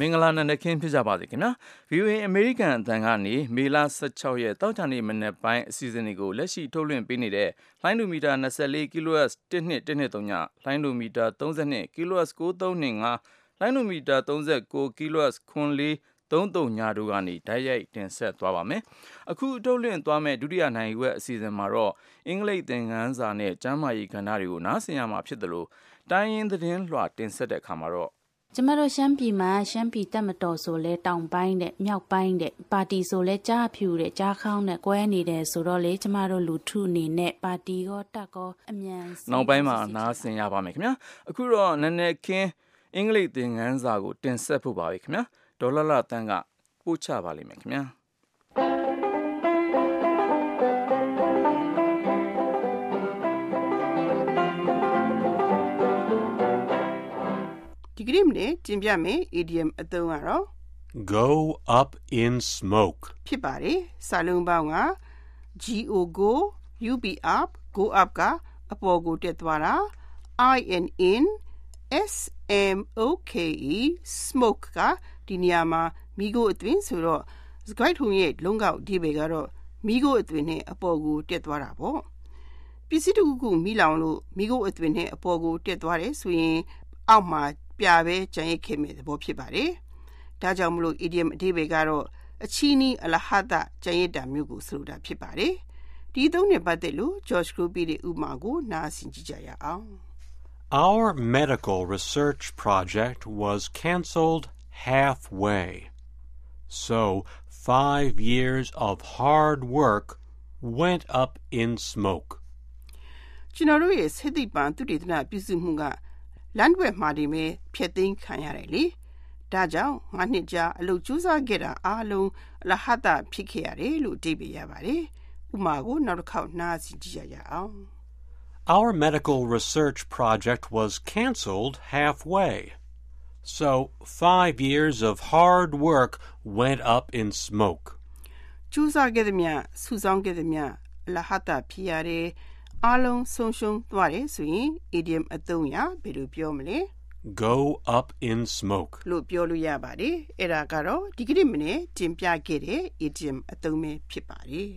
မင်္ဂလာနံနက်ခင်းဖြစ်ကြပါစေခင်ဗျာ VOA အမေရိကန်အသံကနေမေလ16ရက်တောက်ချာနေမနေ့ပိုင်းအစီအစဉ်လေးကိုလက်ရှိထုတ်လွှင့်ပေးနေတဲ့လိုင်းဒူမီတာ24 kHz 1213ညလိုင်းဒူမီတာ32 kHz 9325လိုင်းဒူမီတာ39 kHz ခွန်လေး33ညတို့ကနေဓာတ်ရိုက်တင်ဆက်သွားပါမယ်အခုထုတ်လွှင့်သွားမယ့်ဒုတိယနိုင်ဝက်အစီအစဉ်မှာတော့အင်္ဂလိပ်သင်ခန်းစာနဲ့ကျမ်းမာရေးကဏ္ဍတွေကိုနားဆင်ရမှာဖြစ်တယ်လို့တိုင်းရင်းသတင်းလွှာတင်ဆက်တဲ့အခါမှာတော့ ကျမတို့ရှမ်းပြည်မှာရှမ်းပြည်တက်မတော်ဆိုလဲတောင်ပိုင်းတဲ့မြောက်ပိုင်းတဲ့ပါတီဆိုလဲကြားဖြူတဲ့ကြားခေါင်းနဲ့ကွဲနေတယ်ဆိုတော့လေကျမတို့လူထုအနေနဲ့ပါတီကောတက်ကောအမြန်နောက်ပိုင်းမှာနားဆင်ရပါမယ်ခင်ဗျာအခုတော့နည်းနည်းခင်းအင်္ဂလိပ်သင်ခန်းစာကိုတင်ဆက်ဖို့ပါပဲခင်ဗျာဒေါ်လာလာတန်းကပို့ချပါလိမ့်မယ်ခင်ဗျာ ဒီကနေ့မနေ့တင်ပြမယ် idiom အသုံးကတော့ go up in smoke ဖြစ်ပါတယ်စာလုံးပေါင်းက go go up up go up ကအပေါ်ကိုတက်သွားတာ i n in s m o k e smoke ကဒီနေရာမှာမိခိုးအသွင်ဆိုတော့စကိုက်ထုံရဲ့လုံးကောက်ဒီဘေကတော့မိခိုးအသွင်နဲ့အပေါ်ကိုတက်သွားတာပေါ့ပစ္စည်းတစ်ခုခုမိလောင်လို့မိခိုးအသွင်နဲ့အပေါ်ကိုတက်သွားတယ်ဆိုရင်အောက်မှာ ပြပဲကြံရစ်ခဲ့မဲ့သဘောဖြစ်ပါတယ်။ဒါကြောင့်မလို့ idiom အဓိပ္ပာယ်ကတော့အချီးနီးအလဟတကြံရစ်တာမျိုးကိုဆိုလိုတာဖြစ်ပါတယ်။ဒီသုံးနဲ့ပတ်သက်လို့ George Groby ရဲ့ဥပမာကိုနားဆင်ကြည့်ကြရအောင်။ Our medical research project was cancelled halfway. So, five years of hard work went up in smoke. ကျွန်တော်တို့ရဲ့စိတ်သိပ္ပံသုတေသနပြုစုမှုက လမ်းတွေမှာဒီမဲ့ဖျက်သိမ်းခံရတယ်လေဒါကြောင့်ငါနှစ်ကြာအလုပ်ကြိုးစားခဲ့တာအားလုံးလဟတဖြစ်ခဲ့ရတယ်လို့အဓိပ္ပာယ်ရပါတယ်ဥမာကိုနောက်တစ်ခေါက်နားဆင်ကြည့်ရအောင် Our medical research project was cancelled halfway. So, five years of hard work went up in smoke. ကြိုးစားခဲ့သည်မြစုဆောင်းခဲ့သည်မြလဟတဖြစ်ရတယ် အားလုံးဆုံးရှုံးသွားတယ်ဆိုရင် idiom အသုံးရဘယ်လိုပြောမလဲ go up in smoke လို့ပြောလို့ရပါတယ်အဲ့ဒါကတော့ဒီကနေ့မနေ့တင်ပြခဲ့တဲ့ idiom အသုံးပဲဖြစ်ပါတယ်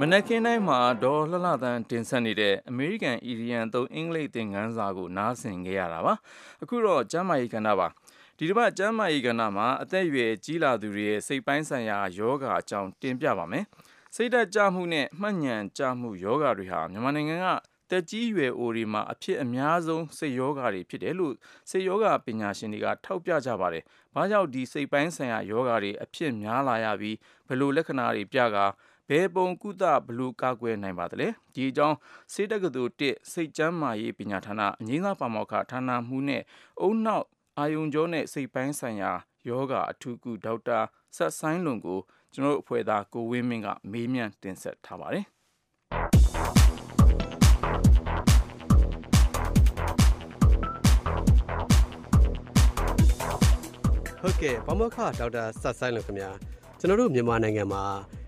မနက်ခင်းတိုင်းမှာဒေါ်လှလှတန်းတင်ဆက်နေတဲ့အမေရိကန်အီရီယန်သုံးအင်္ဂလိပ်သင်ခန်းစာကိုနားဆင်ခဲ့ရတာပါအခုတော့ကျမ်းမာရေးကဏ္ဍပါ ဒီတစ်ပတ်ကျမ်းမာရေးကဏ္ဍမှာအသက်အရွယ်ကြီးလာသူတွေရဲ့စိတ်ပိုင်းဆိုင်ရာယောဂအကြောင်းတင်ပြပါမယ်။စိတ်ဓာတ်ကျမှုနဲ့မှတ်ဉာဏ်ကျမှုယောဂတွေဟာမြန်မာနိုင်ငံကတက်ကြီးရွယ်အိုတွေမှာအဖြစ်အများဆုံးစိတ်ယောဂတွေဖြစ်တယ်လို့စိတ်ယောဂပညာရှင်တွေကထောက်ပြကြပါတယ်။ဘာကြောင့်ဒီစိတ်ပိုင်းဆိုင်ရာယောဂတွေအဖြစ်များလာရပြီးဘယ်လိုလက္ခဏာတွေပြကာဘယ်ပုံကုသဘလူကာကွယ်နိုင်ပါသလဲဒီအကြောင်းစေတက္ကသိုလ်1စိတ်ကျမ်းမာရေးပညာဌာနအငင်းသားပါမောက္ခဌာနမှူးနဲ့အုံနောက် အာယုံကြောနဲ့စိတ်ပိုင်းဆိုင်ရာယောဂအထူးကုဒေါက်တာဆက်ဆိုင်လွန်ကိုကျွန်တော်တို့အဖွဲ့သားကိုဝင်းမင်းကမေးမြန်းတင်ဆက်ထားပါတယ်ဟုတ်ကဲ့ဗမောခဒေါက်တာဆက်ဆိုင်လွန်ခင်ဗျာကျွန်တော်တို့မြန်မာနိုင်ငံမှာ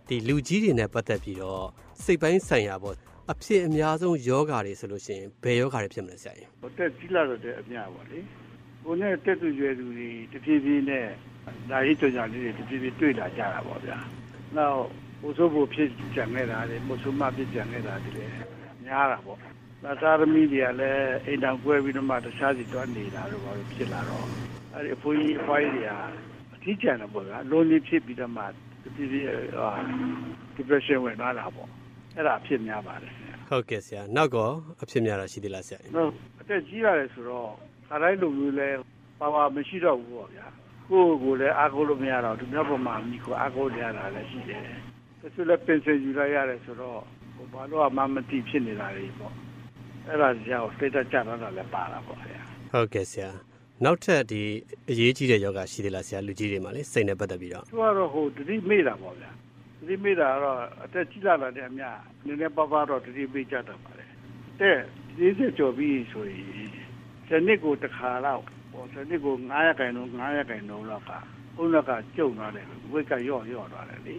ဒီလူကြီးတွေနဲ့ပတ်သက်ပြီးတော့စိတ်ပိုင်းဆိုင်ရာပေါ့အဖြစ်အများဆုံးယောဂါတွေဆိုလို့ရှိရင်ဘယ်ယောဂါတွေဖြစ်မလဲဆရာကြီး။တက်ကြီးလာတဲ့အများပါလေ။ ကိုနဲ့တက်သူရွယ်သူတွေတဖြည်းဖြည်းနဲ့ဒါရေးကြော်ကြလေးတွေတဖြည်းဖြည်းတွေ့လာကြတာပေါ့ဗျာ။နောက်ဘုဆိုးဖို့ဖြစ်ကြံနေတာလေဘုဆိုးမဖြစ်ကြံနေတာဒီလေများတာပေါ့။သာသာသမီးတွေကလည်းအိမ်တောင်ကွဲပြီးတော့မှတခြားစီတွန်းနေတာတော့ဘာလို့ဖြစ်လာတော့အဲဒီအဖိုးကြီးအဖွားကြီးတွေကအထီးကျန်တယ်ပေါ့ဗျာ။လုံးလေးဖြစ်ပြီးတော့မှတဖြည်းဖြည်းဟာ depression ဝင်လာတာပေါ့။အဲ့ဒါဖြစ်များပါတယ်။ဟုတ်ကဲ့ဆရာ။နောက်ကောအဖြစ်များတာရှိသေးလားဆရာ။ဟုတ်အသက်ကြီးရတယ်ဆိုတော့ ခါတိုင်းလိုမျိုးလဲပါဝါမရှိတော့ဘူးပေါ့ဗျာကိုယ့်ကိုယ်လည်းအားကိုးလို့မရတော့သူများပေါ်မှာမိကိုအားကိုးရတာလည်းရှိတယ်တချို့လည်းပင်စင်ယူလိုက်ရတယ်ဆိုတော့ဟိုဘာလို့မှမသိဖြစ်နေတာလေပေါ့အဲ့ဒါကြောင့်စိတ်သက်ကြတော့လည်းပါတာပေါ့ဗျာဟုတ်ကဲ့ဆရာနောက်ထပ်ဒီအရေးကြီးတဲ့ယောဂရှိသေးလားဆရာလူကြီးတွေမှာလေစိတ်နဲ့ပတ်သက်ပြီးတော့သူကတော့ဟိုတတိမေ့တာပေါ့ဗျာတတိမေ့တာကတော့အသက်ကြီးလာတဲ့အမြနည်းနည်းပါးပါးတော့တတိမေ့ကြတော့ပါတယ်တဲ့ဒီစစ်ကြော်ပြီးဆိုရင် ဇနစ်ကိုတစ်ခါတော့ပေါ့ဇနစ်ကို9ရက်ခိုင်တော့9ရက်ခိုင်တော့လောက်ကဥနကကျုံသွားတယ်ဝိတ်ကရော့ရော့သွားတယ်လေ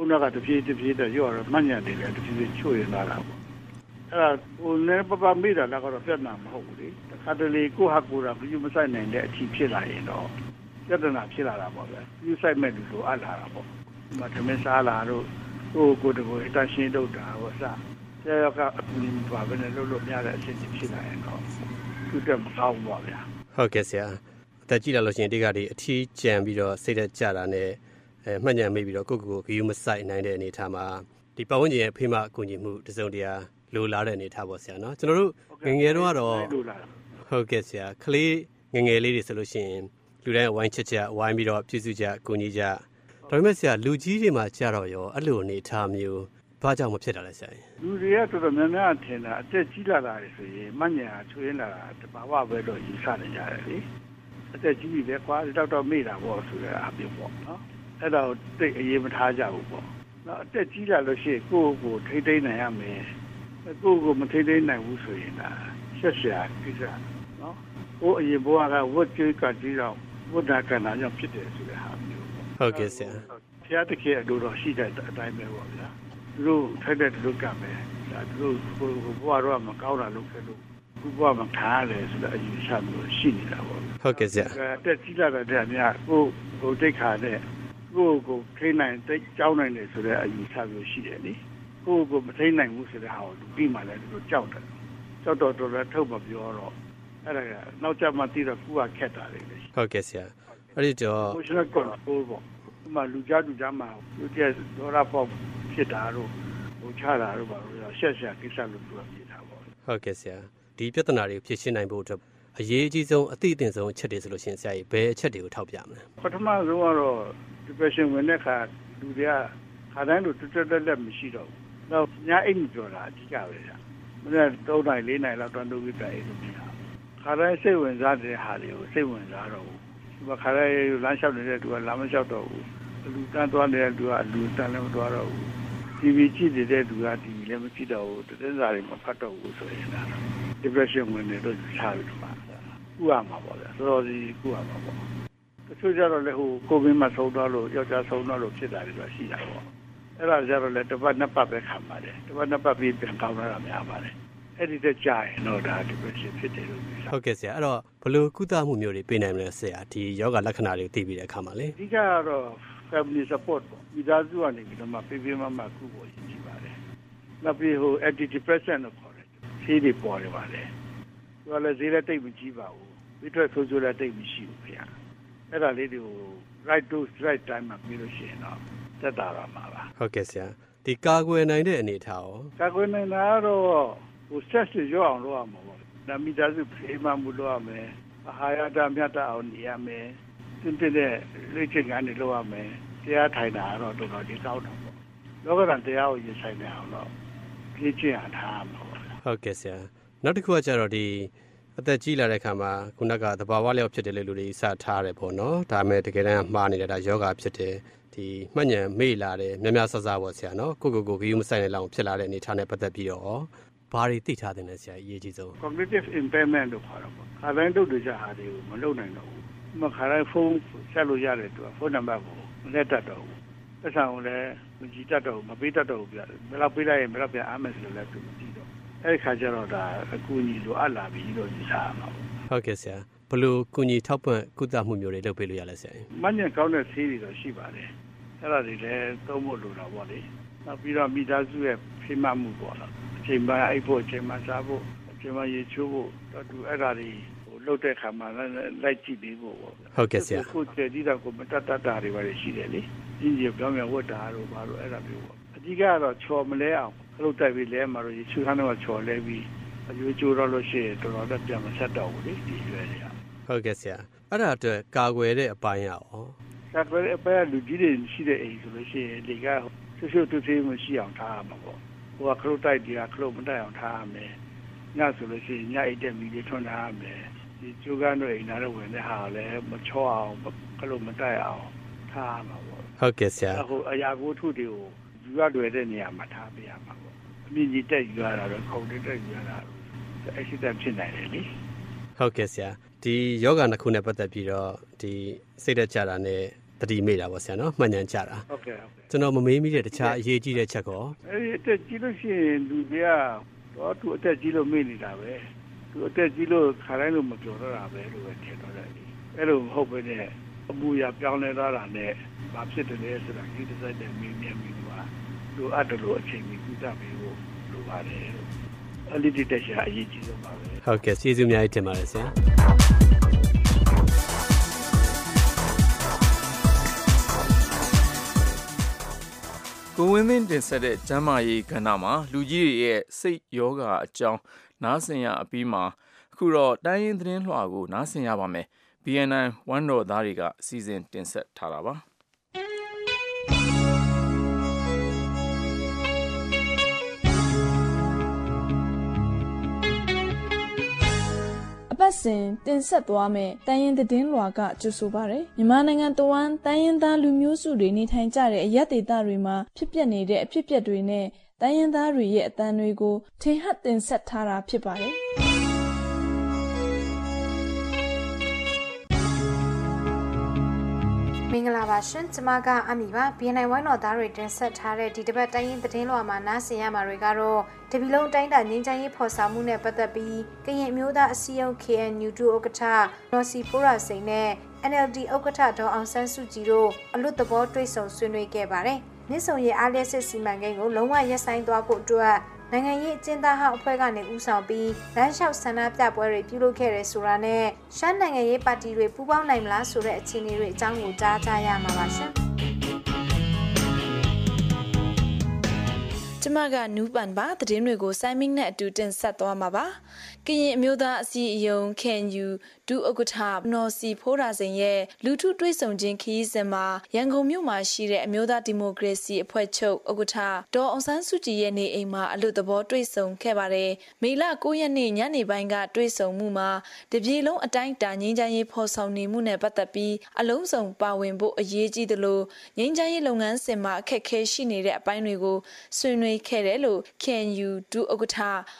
ဥနကတပြေးတပြေးတော့ရော့တော့မှညံ့နေတယ်တပြေးချွေလာတာပေါ့အဲ့ဒါဟိုလည်းပပမေးတာလည်းကတော့ပြဿနာမဟုတ်ဘူးလေတခါတလေကိုဟာကိုယ်တာဘယ်လိုမဆိုင်နိုင်တဲ့အထီးဖြစ်လာရင်တော့ပြဿနာဖြစ်လာတာပေါ့ဗျာယူဆိုင်မဲ့လူလိုအပ်လာတာပေါ့ဒီမှာသမင်းစားလာတော့ကိုယ်ကိုယ်တကိုယ်အတရှင်းလုပ်တာဟောစဆရာကအကူအညီပါပဲနဲ့လုပ်လို့မရတဲ့အဆင့်ဖြစ်လာရင်တော့ သူတက်မကောင်းဘူးပေါ့ဗျာဟုတ်ကဲ့ဆရာအသက်ကြီးလာလို့ရှိရင်ဒီကဒီအထီးကြံပြီးတော့စိတ်သက်ကြတာနဲ့အဲမှတ်ညံမိပြီးတော့ကိုယ့်ကိုယ်ကိုဂယူးမဆိုင်နိုင်တဲ့အနေအထားမှာဒီပတ်ဝန်းကျင်ရဲ့အဖေးမအကူအညီမှုတစုံတရာလိုလားတဲ့အနေအထားပေါ့ဆရာနော်ကျွန်တော်တို့ငယ်ငယ်တော့ကတော့လို့လာတာဟုတ်ကဲ့ဆရာကလေးငယ်ငယ်လေးတွေဆိုလို့ရှိရင်လူတိုင်းဝိုင်းချက်ချက်ဝိုင်းပြီးတော့ပြုစုကြကူညီကြဒါပေမဲ့ဆရာလူကြီးတွေမှာကြာတော့ရောအဲ့လိုအနေအထားမျိုး ဘာကြောင့်မဖြစ်တာလဲဆရာလူတွေကတော်တော်များများထင်တာအသက်ကြီးလာတာလေဆိုရင်မညာချွေးလာတာတဘာဝပဲတော့ယူဆနေကြတယ်လေအသက်ကြီးပြီလေကွာဒီတော့တော့မေ့တာပေါ့ဆိုတဲ့အပြင်ပေါ့နော်အဲ့ဒါကိုတိတ်အရေးမထားကြဘူးပေါ့နော်အသက်ကြီးလာလို့ရှိရင်ကိုယ့်ကိုယ်ထိမ့်သိမ့်နိုင်ရမယ်ကိုယ့်ကိုယ်မထိမ့်သိမ့်နိုင်ဘူးဆိုရင်ဒါဆက်ဆရာကိစ္စနော်ကိုယ်အရင်ဘဝကဝတ်ကြွေးကကြီးတော့ဝတ်တာကဏ္ဍကြောင့်ဖြစ်တယ်ဆိုတဲ့ဟာမျိုးပေါ့ဟုတ်ကဲ့ဆရာဘုရားတခင်အလိုတော်ရှိတဲ့အတိုင်းပဲပေါ့ဗျာ သူတို့ထိုက်တဲ့သူတို့ကမယ်ဒါသူတို့ဟိုဘဝတော့မကောင်းတာလုပ်ခဲ့လို့ခုဘဝမှာခါရတယ်ဆိုတဲ့အယူဆမျိုးရှိနေတာပေါ့ဗျာဟုတ်ကဲ့ဆရာအတက်ကြီးလာတဲ့အများကိုဟိုတိတ်ခါတဲ့ကိုကိုထိနိုင်တိတ်ကြောင်းနိုင်တယ်ဆိုတဲ့အယူဆမျိုးရှိတယ်လေကိုကိုမထိနိုင်ဘူးဆိုတဲ့ဟာကိုလူပြီးမှလည်းသူတို့ကြောက်တယ်ကြောက်တော့တော်လည်းထုတ်မပြောတော့အဲ့ဒါကနောက်ကျမှသိတော့ကူကခက်တာလေလေဟုတ်ကဲ့ဆရာအဲ့ဒီတော့ emotional control ပေါ့ ဒီမှာလူကြားလူကြားမှာလူကျက်ဒေါ်လာပေါက်ဖြစ်တာတို့ဟိုချတာတို့ပါလို့ရှက်ရှက်ကိစ္စလို့ပြောပြတာပေါ့ဟုတ်ကဲ့ဆရာဒီပြဿနာတွေကိုဖြေရှင်းနိုင်ဖို့အတွက်အရေးအကြီးဆုံးအသိအသင့်ဆုံးအချက်တွေဆိုလို့ရှိရင်ဆရာကြီးဘယ်အချက်တွေကိုထောက်ပြမလဲပထမဆုံးကတော့ depression ဝင်တဲ့ခါလူတွေကခါတိုင်းလိုတွတ်တွတ်လက်လက်မရှိတော့ဘူး။နောက်ညအိမ်မပြောတာအဓိကပဲဗျာ။မနေ့3နိုင်4နိုင်လောက်တော့လုပ်ပြီးတိုင်လို့ပြတာ။ခါတိုင်းစိတ်ဝင်စားတဲ့ဟာတွေကိုစိတ်ဝင်စားတော့ဘူး။ဒီမှာခါတိုင်းလမ်းလျှောက်နေတဲ့သူကလမ်းမလျှောက်တော့ဘူး။ လူတန်းသွားနေတဲ့သူကအလူတန်းလည်းမသွားတော့ဘူး။ TV ကြည့်နေတဲ့သူက TV လည်းမကြည့်တော့ဘူး။သတင်းစာတွေမဖတ်တော့ဘူးဆိုရင်ဒါ depression ဝင်နေတော့ချားပြီးတော့မှာ။ကုရမှာပေါ့ဗျာ။တော်တော်စီကုရမှာပေါ့။တချို့ကြတော့လေဟိုကိုဗစ်မှာဆုံးသွားလို့ယောက်ျားဆုံးသွားလို့ဖြစ်တာတွေတော့ရှိတာပေါ့အဲ့ဒါကြတော့လေတစ်ပတ်နှစ်ပတ်ပဲခံပါတယ်တစ်ပတ်နှစ်ပတ်ပြီးပြန်ကောင်းလာတာများပါတယ်အဲ့ဒီတက်ကြရင်တော့ဒါ depression ဖြစ်တယ်လို့ပြောဟုတ်ကဲ့ဆရာအဲ့တော့ဘယ်လိုကုသမှုမျိုးတွေပေးနိုင်မလဲဆရာဒီယောဂလက္ခဏာတွေကိုသိပြီးတဲ့အခါမှာလေအဓိကကတော့ family support ပေါ့မိသားစုကနေပြီးတော့မှပြပြမမကုဖို့ရည်ကြည်ပါတယ်နောက်ပြီးဟို antidepressant လို့ခေါ်တယ်ဆေးတွေပေါ်နေပါတယ်သူကလည်းဈေးလည်းတိတ်မကြီးပါဘူးပြီးတော့ဆိုးဆိုးလည်းတိတ်မရှိဘူးခင်ဗျာအဲ့ဒါလေးတွေကို right dose right time မှာပြီးလို့ရှိရင်တော့သက်သာပါမှာပါဟုတ်ကဲ့ဆရာဒီကာကွယ်နိုင်တဲ့အနေအထားရောကာကွယ်နိုင်တာကတော့ဟို stress တွေရောအောင်လုပ်ရမှာပေါ့။ဒါမိသားစုဖေးမှမှုလုပ်ရမယ်။အာဟာရဓာတ်မြတ်တအောင်နေရမယ်။တ င်းတင်းတဲ့လေ့ကျင့်ခန်းတွေလုပ်ရမယ်။တရားထိုင်တာကတော့တော်တော်ကြီးကောင်းတာပေါ့။လောကဓာတ်တရားကိုရင်ဆိုင်နေအောင်တော့လေ့ကျင့်ရထားရမှာပေါ့။ဟုတ်ကဲ့ဆရာနောက်တစ်ခုကကျတော့ဒီအသက်ကြီးလာတဲ့အခါမှာခုနကသဘာဝလျောက်ဖြစ်တယ်လို့လူတွေစထားတယ်ပေါ့နော်ဒါပေမဲ့တကယ်တမ်းမှားနေတာဒါယောဂဖြစ်တယ်ဒီမှတ်ဉဏ်မေ့လာတယ်များများဆဆပေါ့ဆရာနော်ကိုကိုကိုဂီယူမဆိုင်တဲ့လောက်ဖြစ်လာတဲ့အနေအထားနဲ့ပတ်သက်ပြီးတော့ဘာတွေသိထားတယ်လဲဆရာအရေးကြီးဆုံး cognitive impairment လို့ခေါ်တာပေါ့ခါတိုင်းတုတ်တွေကြဟာတွေကိုမလုပ်နိုင်တော့ဘူး။ဒီ မှာခါတိုင်းဖုန်းဆက်လို့ရတယ်သူကဖုန်းနံပါတ်ကိုမလက်တတ်တော့ဘူး။ပတ်စံကိုလည်းမကြည့်တတ်တော့ဘူးမပေးတတ်တော့ဘူးပြတယ်။ဘယ်လောက်ပေးလိုက်ရင်ဘယ်လောက်ပြန်အားမယ်ဆိုလို့လည်းသူမကြည့်တော့။အဲဒီခါကျတော့ဒါအကူအညီလိုအပ်လာပြီလို့ယူဆရမှာပေါ့ဟုတ်ကဲ့ဆရာဘယ်လို့ကုညီထောက်ပံ့ကုသမှုမျိုးတွေလုပ်ပေးလို့ရလဲဆရာ။မညံကောင်းတဲ့ဆေးတွေတော့ရှိပါတယ်။အဲ့ဒါတွေလည်းသုံးဖို့လိုတာပေါ့လေ။နောက်ပြီးတော့မိသားစုရဲ့ဖိမမှုပေါ့နော်။အချိန်မှအိပ်ဖို့အချိန်မှစားဖို့အချိန်မှရေချိုးဖို့တော့သူအဲ့ဒါတွေဟို လှုပ်တဲ့ခါမှာလည်းလိုက်ကြည့်ပြီးဖို့ပေါ့ဗျာဟုတ်ကဲ့ဆရာကိုယ်တည်ကြည့်တာကိုမတတ်တတ်တာတွေပါရှိတယ်လေကြီးကြီးပြောင်းပြောင်းဝတ်တာတို့ဘာလို့အဲ့ဒါမျိုးပေါ့အဓိကကတော့ချော်မလဲအောင်ခလုတ်တိုက်ပြီးလဲမှာတော့ရေချူခန်းတော့ချော်လဲပြီးအရွေးကျိုးတော့လို့ရှိရင်တော်တော်လည်းပြန်မဆက်တော့ဘူးလေဒီရွယ်တွေကဟုတ်ကဲ့ဆရာအဲ့ဒါအတွက်ကာကွယ်တဲ့အပိုင်းရအောင်ဆက်ပဲအပဲလူကြီးတွေရှိတဲ့အိမ်ဆိုလို့ရှိရင်ဒီကဆွဆွတူတူမရှိအောင်ထားရမှာပေါ့ဟိုကခလုတ်တိုက်ဒီကခလုတ်မတိုက်အောင်ထားရမယ်ညဆိုလို့ရှိရင်ညအိတ်တဲ့မီလေးထွန်းထားရမယ် ဒီကျိုးကန်းတို့အိမ်သားတို့ဝင်တဲ့ဟာလည်းမချောအောင်ခလုတ်မတိုက်အောင်ထားရမှာပေါ့ဟုတ်ကဲ့ဆရာဟိုအရာကိုထုတွေကိုယူရလွယ်တဲ့နေရာမှာထားပေးရမှာပေါ့အမြင့်ကြီးတက်ယူရတာတော့ခုံတက်တက်ယူရတာအက်ဆီဒန့်ဖြစ်နိုင်တယ်လေဟုတ်ကဲ့ဆရာဒီယောဂနှစ်ခုနဲ့ပတ်သက်ပြီးတော့ဒီစိတ်သက်ကြတာနဲ့တတိမိတာပေါ့ဆရာနော်မှန်ဉဏ်ကြတာဟုတ်ကဲ့ဟုတ်ကဲ့ကျွန်တော်မမေးမိတဲ့တခြားအရေးကြီးတဲ့ချက်ကောအဲဒီတက်ကြည့်လို့ရှိရင်လူတွေကတော့သူအသက်ကြီးလို့မေ့နေတာပဲ သူအသက်ကြီးလို့ခါတိုင်းလို့မပြောတော့တာပဲလို့ပဲထင်တော့တယ်အဲ့လိုမဟုတ်ပဲနဲ့အမူအရာပြောင်းလဲသွားတာနဲ့ဘာဖြစ်တယ်လဲဆိုတာဒီတစ်စိုက်တဲ့မင်းမြတ်ပြီးတော့သူအတလို့အချိန်ကြီးပြသပေးဖို့လိုပါတယ်အလီတီတက်ရှာအရေးကြီးဆုံးပါပဲဟုတ်ကဲ့ကျေးဇူးအများကြီးတင်ပါတယ်ဆရာကိုဝင်းမင်းတင်ဆက်တဲ့ကျမ်းမာရေးကဏ္ဍမှာလူကြီးတွေရဲ့စိတ်ယောဂအကြောင်း နားဆင်ရအပြီးမှာအခုတော့တိုင်းရင်းသတင်းလွှာကိုနားဆင်ရပါမယ် BNN ဝမ်တော်သားတွေကအစီအစဉ်တင်ဆက်ထားတာပါအပတ်စဉ်တင်ဆက်သွားမယ်တန်ရင်သတင်းလွှာကကြိုဆိုပါရယ်မြန်မာနိုင်ငံတဝမ်းတန်ရင်သားလူမျိုးစုတွေနေထိုင်ကြတဲ့အရက်ဒေသတွေမှာဖြစ်ပျက်နေတဲ့အဖြစ်အပျက်တွေနဲ့ တန်ရင်သားတွေရဲ့အတန်တွေကိုထင်ဟပ်တင်ဆက်ထားတာဖြစ်ပါတယ်မင်္ဂလာပါရှင်ကျမကအမီပါ BNI ဝိုင်းတော်သားတွေတင်ဆက်ထားတဲ့ဒီတစ်ပတ်တိုင်းရင်းသတင်းလွှာမှာနားဆင်ရမှာတွေကတော့တပီလုံးတိုင်းတာငင်းချမ်းရေးဖော်ဆောင်မှုနဲ့ပတ်သက်ပြီးကရင်အမျိုးသားအစည်းအရုံး KNU ဒုဥက္ကဋ္ဌနော်စီဖိုရာစိန်နဲ့ NLD ဥက္ကဋ္ဌဒေါ်အောင်ဆန်းစုကြည်တို့အလွတ်သဘောတွေ့ဆုံဆွေးနွေးခဲ့ပါတယ် မြစ်ဆုံရဲ့အားလျက်စစ်စီမံကိန်းကိုလုံးဝရပ်ဆိုင်းသွားဖို့အတွက်နိုင်ငံရေးအကျဉ်းသားဟောင်းအဖွဲ့ကနေဦးဆောင်ပြီးလမ်းလျှောက်ဆန္ဒပြပွဲတွေပြုလုပ်ခဲ့တယ်ဆိုတာနဲ့ရှမ်းနိုင်ငံရေးပါတီတွေပူးပေါင်းနိုင်မလားဆိုတဲ့အခြေအနေတွေအကြောင်းကိုကြားကြရမှာပါရှင်။ကျမကနူးပန်ပါသတင်းတွေကိုစိုင်းမင်းနဲ့အတူတင်ဆက်သွားမှာပါ။ကရင်အမျိုးသားအစည်းအရုံး KNU ဒုဥက္ကဋ္ဌနော်စီဖိုးရာစိန်ရဲ့လူထုတွေ့ဆုံခြင်းခရီးစဉ်မှာရန်ကုန်မြို့မှာရှိတဲ့အမျိုးသားဒီမိုကရေစီအဖွဲ့ချုပ်ဥက္ကဋ္ဌဒေါ်အောင်ဆန်းစုကြည်ရဲ့နေအိမ်မှာအလို့သဘောတွေ့ဆုံခဲ့ပါတယ်။မေလ9ရက်နေ့ညနေပိုင်းကတွေ့ဆုံမှုမှာတပြေလုံးအတိုင်းတာငင်းချမ်းရေးဖော်ဆောင်နေမှုနဲ့ပတ်သက်ပြီးအလုံးစုံပါဝင်ဖို့အရေးကြီးသလိုငင်းချမ်းရေးလုပ်ငန်းစဉ်မှာအခက်အခဲရှိနေတဲ့အပိုင်းတွေကိုဆွေးနွေးခဲ့တယ်လို့ KNU ဒုဥက္ကဋ္ဌ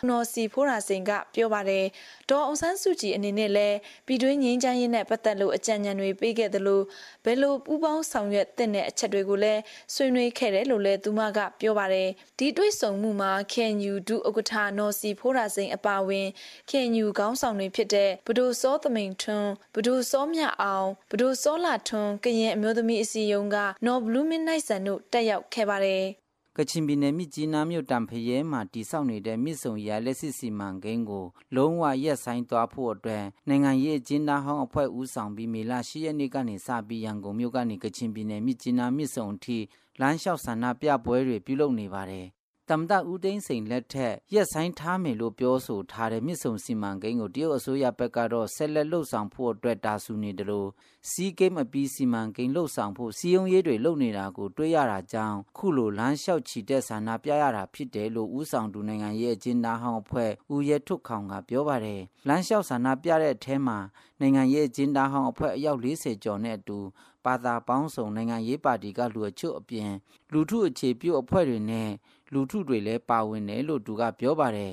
နော်စီဖိုးရာစိန်ကပြောပါတယ်။ဒေါ်အောင်ဆန်းစုကြည်အနေနဲ့လည်းပြည်တွင်းငင်းချမ်းရေးနဲ့ပတ်သက်လို့အကြံဉာဏ်တွေပေးခဲ့သလိုဘယ်လိုပူးပေါင်းဆောင်ရွက်တဲ့အချက်တွေကိုလည်းဆွေးနွေးခဲ့တယ်လို့လည်းသူမကပြောပါတယ်။ဒီတွေ့ဆုံမှုမှာ KNU ဒုဥက္ကဋ္ဌနော်စီဖိုးရာစိန်အပါအဝင် KNU ခေါင်းဆောင်တွေဖြစ်တဲ့ဘဒိုစောသမိန်ထွန်းဘဒိုစောမြအောင်ဘဒိုစောလာထွန်းကရင်အမျိုးသမီးအစည်းအရုံးကနော်ဘလူးမင်းနိုင်ဆန်တို့တက်ရောက်ခဲ့ပါတယ်။ ကချင်ပြည်နယ်မြစ်ကြီးနားမြို့တံဖရဲမှာတိစောက်နေတဲ့မြစ်ဆုံရလက်စစ်စီမံကိန်းကိုလုံးဝရက်ဆိုင်သွားဖို့အတွက်နိုင်ငံရေးအကျဉ်းသားဟောင်းအဖွဲ့ဦးဆောင်ပြီးမေလ10ရက်နေ့ကနေစပြီးရန်ကုန်မြို့ကနေကချင်ပြည်နယ်မြစ်ကြီးနားမြစ်ဆုံအထိလမ်းလျှောက်ဆန္ဒပြပွဲတွေပြုလုပ်နေပါတယ် တမ္မတဦးသိန်းစိန်လက်ထက်ရက်ဆိုင်ထားမယ်လို့ပြောဆိုထားတဲ့မြစ်ဆုံစီမံကိန်းကိုတရုတ်အစိုးရဘက်ကတော့ဆက်လက်လှုပ်ဆောင်ဖို့အတွက်တာဆူနေတယ်လို့စီးကိမ်းအပီးစီမံကိန်းလှုပ်ဆောင်ဖို့စီယုံရေးတွေလုပ်နေတာကိုတွေ့ရတာကြောင့်ခုလိုလမ်းလျှောက်ချီတဲ့ဆန္ဒပြရတာဖြစ်တယ်လို့ဦးဆောင်သူနိုင်ငံရဲ့အကျဉ်းသားဟောင်းအဖွဲ့ဦးရဲထုတ်ခေါင်ကပြောပါတယ်လမ်းလျှောက်ဆန္ဒပြတဲ့အထဲမှာနိုင်ငံရဲ့အကျဉ်းသားဟောင်းအဖွဲ့အယောက်40ကျော်နဲ့အတူဘာသာပေါင်းစုံနိုင်ငံရေးပါတီကလူအချို့အပြင်လူထုအခြေပြုအဖွဲ့တွေနဲ့ လူထုတွေလည်းပါဝင်တယ်လို့သူကပြောပါတယ်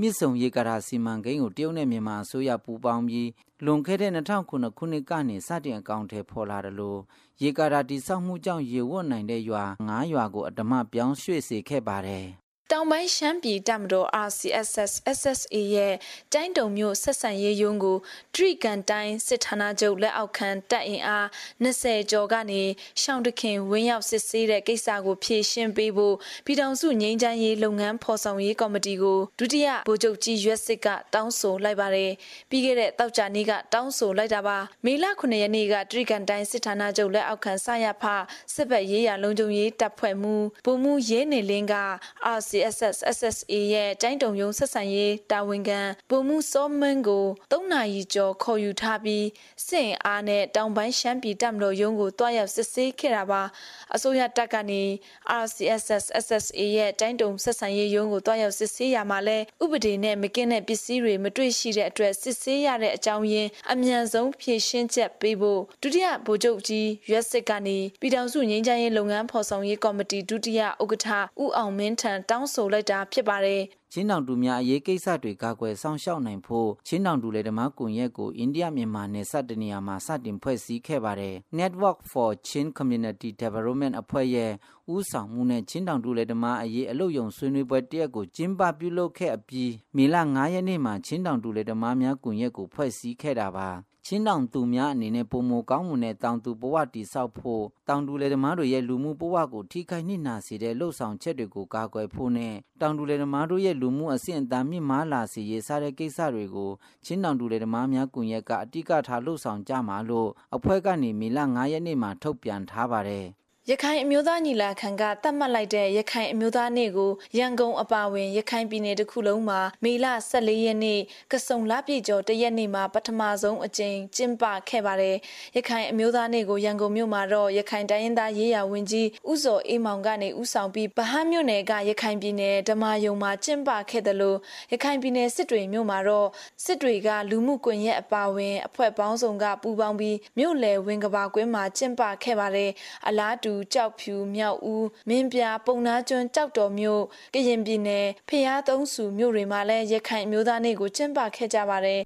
မြစ်ဆုံရေကာတာစီမံကိန်းကိုတရုတ်နဲ့မြန်မာအစိုးရပူးပေါင်းပြီးလွန်ခဲ့တဲ့2009ခုနှစ်ကနေစတင်အကောင့်ထဲပေါ်လာတယ်လို့ရေကာတာတိစောက်မှုကြောင့်ရေဝတ်နိုင်တဲ့ရွာ9ရွာကိုအတမပြောင်းရွှေ့စေခဲ့ပါတယ် တောင်ပိုင်းရှမ်းပြည်တပ်မတော် RCSS SSA ရဲ့တိုင်းတုံမြို့ဆက်ဆံရေးရုံးကိုတရိကန်တိုင်းစစ်ဌာနချုပ်လက်အောက်ခံတပ်အင်အား20ကျော်ကနေရှောင်းတခင်ဝင်းရောက်စစ်ဆေးတဲ့ကိစ္စကိုဖြေရှင်းပေးဖို့ပြည်ထောင်စုငြိမ်းချမ်းရေးလုပ်ငန်းဖော်ဆောင်ရေးကော်မတီကိုဒုတိယဗိုလ်ချုပ်ကြီးရွက်စစ်ကတောင်းဆိုလိုက်ပါတယ်ပြီးခဲ့တဲ့တောက်ကြနေ့ကတောင်းဆိုလိုက်တာပါမေလ9ရက်နေ့ကတရိကန်တိုင်းစစ်ဌာနချုပ်လက်အောက်ခံစရဖစစ်ဘက်ရေးရာလုံခြုံရေးတပ်ဖွဲ့မှုဗိုလ်မှူးရဲနေလင်းက RC CSS SSA ရဲ့တိုင်းတုံယုံဆက်ဆံရေးတာဝန်ခံဗိုလ်မှူးစောမန်းကို၃နာရီကျော်ခေါ်ယူထားပြီးစစ်အားနဲ့တောင်ပိုင်းရှမ်းပြည်တပ်မတော်ရုံးကိုတွားရောက်စစ်ဆေးခဲ့တာပါအစိုးရတပ်ကနေ RCSS SSA ရဲ့တိုင်းတုံဆက်ဆံရေးရုံးကိုတွားရောက်စစ်ဆေးရမှာလဲဥပဒေနဲ့မကင်းတဲ့ပစ္စည်းတွေမတွေ့ရှိတဲ့အတွက်စစ်ဆေးရတဲ့အကြောင်းရင်းအမြန်ဆုံးဖြေရှင်းချက်ပေးဖို့ဒုတိယဗိုလ်ချုပ်ကြီးရွက်စစ်ကနေပြည်ထောင်စုငြိမ်းချမ်းရေးလုပ်ငန်းဖော်ဆောင်ရေးကော်မတီဒုတိယဥက္ကဋ္ဌဦးအောင်မင်းထံတောင်းဆိုလိုက်တာဖြစ်ပါတယ်။ချင်းတောင်တူများအရေးကိစ္စတွေကာကွယ်ဆောင်ရှောက်နိုင်ဖို့ချင်းတောင်တူလေဓမ္မကွန်ရက်ကိုအိန္ဒိယမြန်မာနယ်စပ်တနေရာမှာစတင်ဖွဲ့စည်းခဲ့ပါတယ်။ Network for Chin Community Development အဖွဲ့ရဲ့ဦးဆောင်မှုနဲ့ချင်းတောင်တူလေဓမ္မအရေးအလုပ်ယုံဆွေးနွေးပွဲတရက်ကိုကျင်းပပြုလုပ်ခဲ့အပြီးမေလ9ရက်နေ့မှာချင်းတောင်တူလေဓမ္မများကွန်ရက်ကိုဖွဲ့စည်းခဲ့တာပါ။ ချင်းတောင်သူများအနေနဲ့ပုံမကောင်းမှုနဲ့တောင်သူဘဝတည်ဆောက်ဖို့တောင်တူလယ်သမားတို့ရဲ့လူမှုဘဝကိုထိခိုက်နှိမ့်နာစေတဲ့လှုပ်ဆောင်ချက်တွေကိုကာကွယ်ဖို့နဲ့တောင်တူလယ်သမားတို့ရဲ့လူမှုအဆင့်အတန်းမြင့်မားလာစေရေးစတဲ့ကိစ္စတွေကိုချင်းတောင်တူလယ်သမားများကွန်ရက်ကအတိအကထားလှုပ်ဆောင်ကြမှာလို့အဖွဲ့ကနေမေလ9ရက်နေ့မှာထုတ်ပြန်ထားပါတယ် ရခိုင်အမျိုးသားညီလာခံကသတ်မှတ်လိုက်တဲ့ရခိုင်အမျိုးသားနေ့ကိုရန်ကုန်အပါအဝင်ရခိုင်ပြည်နယ်တစ်ခုလုံးမှာမေလ14ရက်နေ့ကစုံလပြည့်ကျော်တရက်နေ့မှာပထမဆုံးအကြိမ်ကျင်းပခဲ့ပါတယ်။ရခိုင်အမျိုးသားနေ့ကိုရန်ကုန်မြို့မှာတော့ရခိုင်တိုင်းရင်းသားရေးရာဝန်ကြီးဦးစောအေးမောင်ကနေဦးဆောင်ပြီးဗဟန်းမြို့နယ်ကရခိုင်ပြည်နယ်ဓမ္မယုံမှာကျင်းပခဲ့တယ်လို့ရခိုင်ပြည်နယ်စစ်တွေမြို့မှာတော့စစ်တွေကလူမှုကွန်ရက်အပါအဝင်အဖွဲ့ပေါင်းစုံကပူးပေါင်းပြီးမြို့လယ်ဝင်ကဘာကွင်းမှာကျင်းပခဲ့ပါတယ်။အလားတူကြောက်ဖြူမြောက်ဦးမင်းပြပုံနာကျွန်းကြောက်တော်မြို့ကရင်ပြည်နယ်ဖျားသုံးစုမြို့တွေမှာလည်းရခိုင်မျိုးသားနေ့ကိုကျင်းပခဲ့ကြပါတယ်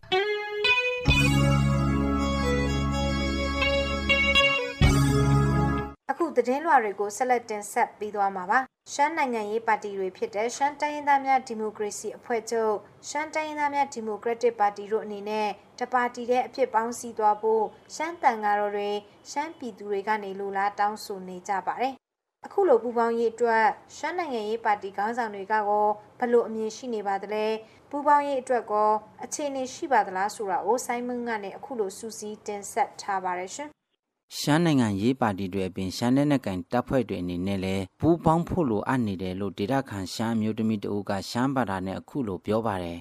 သတင်းလွှာတွေကိုဆက်လက်တင်ဆက်ပြီးသွားမှာပါရှမ်းနိုင်ငံရေးပါတီတွေဖြစ်တဲ့ရှမ်းတိုင်းရင်းသားများဒီမိုကရေစီအဖွဲ့ချုပ်ရှမ်းတိုင်းရင်းသားများဒီမိုကရက်တစ်ပါတီတို့အနေနဲ့တပါတီတဲ့အဖြစ်ပေါင်းစည်းသွားဖို့ရှမ်းတန်ဃာတော်တွေရှမ်းပြည်သူတွေကနေလိုလားတောင်းဆိုနေကြပါတယ်။အခုလိုပူပေါင်းရေးအတွက်ရှမ်းနိုင်ငံရေးပါတီခေါင်းဆောင်တွေကကောဘလို့အမြင်ရှိနေပါသလဲပူပေါင်းရေးအတွက်ကောအခြေအနေရှိပါသလားဆိုတာကိုဆိုင်းမွန်းကနေအခုလိုစူးစီးတင်ဆက်ထားပါတယ်ရှင်။ ရှမ်းနိုင်ငံရေးပါတီတွေအပြင်ရှမ်းတဲ့နဲ့ကန်တပ်ဖွဲ့တွေအနေနဲ့လည်းပူးပေါင်းဖို့လိုအပ်နေတယ်လို့ဒေတာခန်ရှမ်းမျိုးသမီးတအုပ်ကရှမ်းဘာသာနဲ့အခုလိုပြောပါတယ်